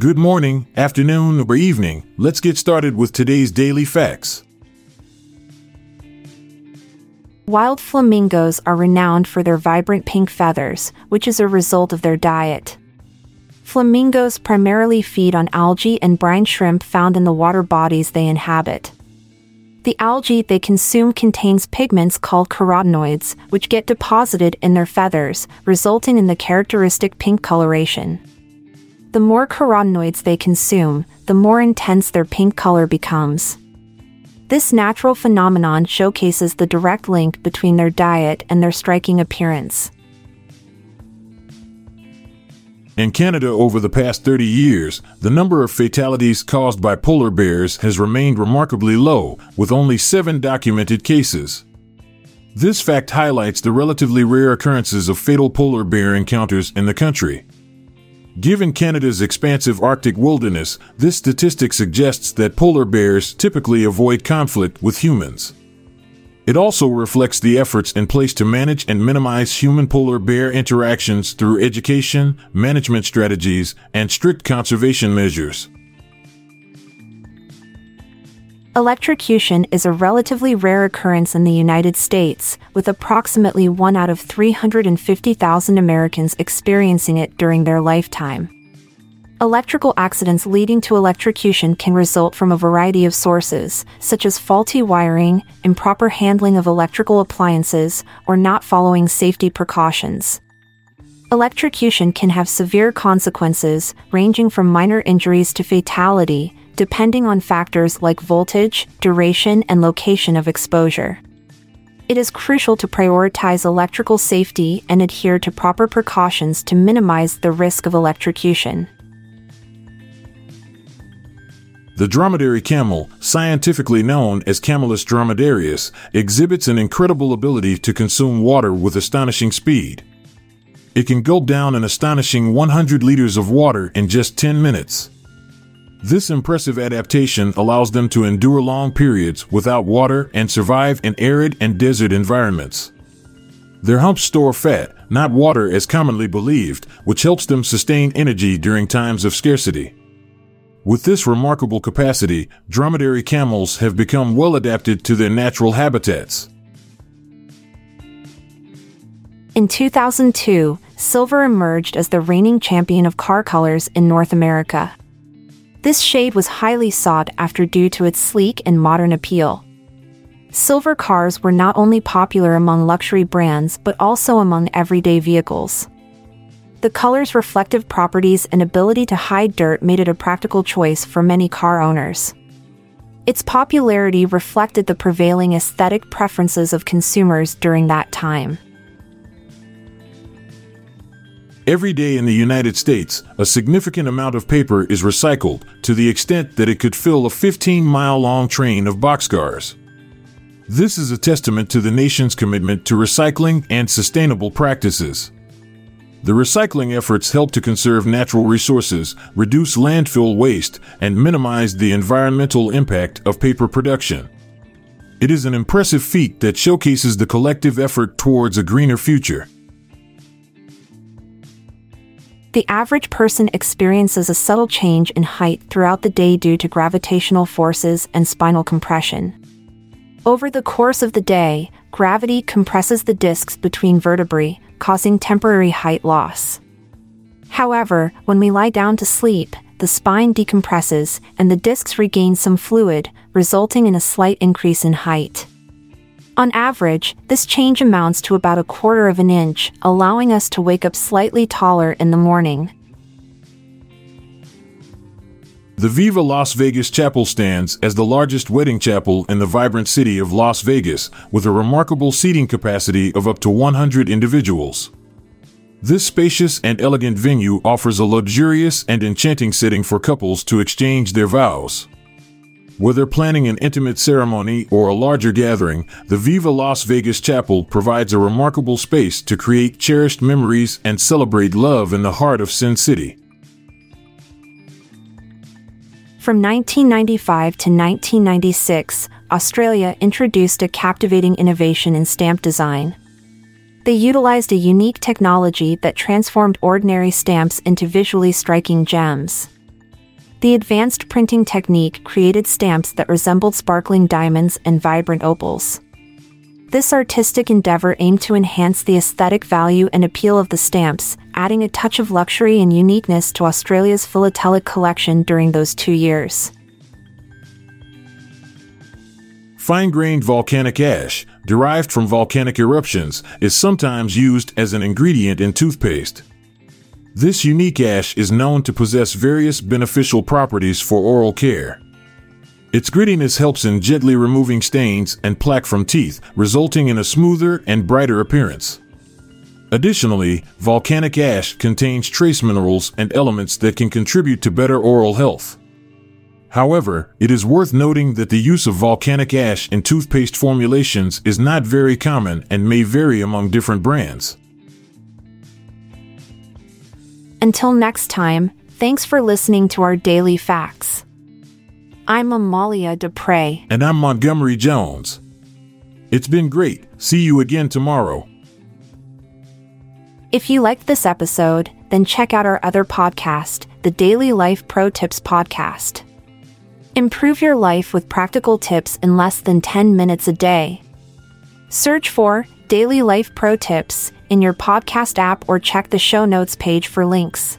Good morning, afternoon, or evening. Let's get started with today's daily facts. Wild flamingos are renowned for their vibrant pink feathers, which is a result of their diet. Flamingos primarily feed on algae and brine shrimp found in the water bodies they inhabit. The algae they consume contains pigments called carotenoids, which get deposited in their feathers, resulting in the characteristic pink coloration. The more carotenoids they consume, the more intense their pink color becomes. This natural phenomenon showcases the direct link between their diet and their striking appearance. In Canada, over the past 30 years, the number of fatalities caused by polar bears has remained remarkably low, with only seven documented cases. This fact highlights the relatively rare occurrences of fatal polar bear encounters in the country. Given Canada's expansive Arctic wilderness, this statistic suggests that polar bears typically avoid conflict with humans. It also reflects the efforts in place to manage and minimize human polar bear interactions through education, management strategies, and strict conservation measures. Electrocution is a relatively rare occurrence in the United States, with approximately 1 out of 350,000 Americans experiencing it during their lifetime. Electrical accidents leading to electrocution can result from a variety of sources, such as faulty wiring, improper handling of electrical appliances, or not following safety precautions. Electrocution can have severe consequences, ranging from minor injuries to fatality, depending on factors like voltage, duration, and location of exposure. It is crucial to prioritize electrical safety and adhere to proper precautions to minimize the risk of electrocution. The dromedary camel, scientifically known as Camelus dromedarius, exhibits an incredible ability to consume water with astonishing speed. It can gulp down an astonishing 100 liters of water in just 10 minutes. This impressive adaptation allows them to endure long periods without water and survive in arid and desert environments. Their humps store fat, not water as commonly believed, which helps them sustain energy during times of scarcity. With this remarkable capacity, dromedary camels have become well adapted to their natural habitats. In 2002, silver emerged as the reigning champion of car colors in North America. This shade was highly sought after due to its sleek and modern appeal. Silver cars were not only popular among luxury brands but also among everyday vehicles. The color's reflective properties and ability to hide dirt made it a practical choice for many car owners. Its popularity reflected the prevailing aesthetic preferences of consumers during that time. Every day in the United States, a significant amount of paper is recycled to the extent that it could fill a 15 mile long train of boxcars. This is a testament to the nation's commitment to recycling and sustainable practices. The recycling efforts help to conserve natural resources, reduce landfill waste, and minimize the environmental impact of paper production. It is an impressive feat that showcases the collective effort towards a greener future. The average person experiences a subtle change in height throughout the day due to gravitational forces and spinal compression. Over the course of the day, gravity compresses the discs between vertebrae, causing temporary height loss. However, when we lie down to sleep, the spine decompresses and the discs regain some fluid, resulting in a slight increase in height. On average, this change amounts to about a quarter of an inch, allowing us to wake up slightly taller in the morning. The Viva Las Vegas Chapel stands as the largest wedding chapel in the vibrant city of Las Vegas, with a remarkable seating capacity of up to 100 individuals. This spacious and elegant venue offers a luxurious and enchanting setting for couples to exchange their vows. Whether planning an intimate ceremony or a larger gathering, the Viva Las Vegas Chapel provides a remarkable space to create cherished memories and celebrate love in the heart of Sin City. From 1995 to 1996, Australia introduced a captivating innovation in stamp design. They utilized a unique technology that transformed ordinary stamps into visually striking gems. The advanced printing technique created stamps that resembled sparkling diamonds and vibrant opals. This artistic endeavor aimed to enhance the aesthetic value and appeal of the stamps, adding a touch of luxury and uniqueness to Australia's philatelic collection during those two years. Fine grained volcanic ash, derived from volcanic eruptions, is sometimes used as an ingredient in toothpaste. This unique ash is known to possess various beneficial properties for oral care. Its grittiness helps in gently removing stains and plaque from teeth, resulting in a smoother and brighter appearance. Additionally, volcanic ash contains trace minerals and elements that can contribute to better oral health. However, it is worth noting that the use of volcanic ash in toothpaste formulations is not very common and may vary among different brands. Until next time, thanks for listening to our daily facts. I'm Amalia Dupre. And I'm Montgomery Jones. It's been great. See you again tomorrow. If you liked this episode, then check out our other podcast, the Daily Life Pro Tips Podcast. Improve your life with practical tips in less than 10 minutes a day. Search for Daily Life Pro Tips in your podcast app or check the show notes page for links.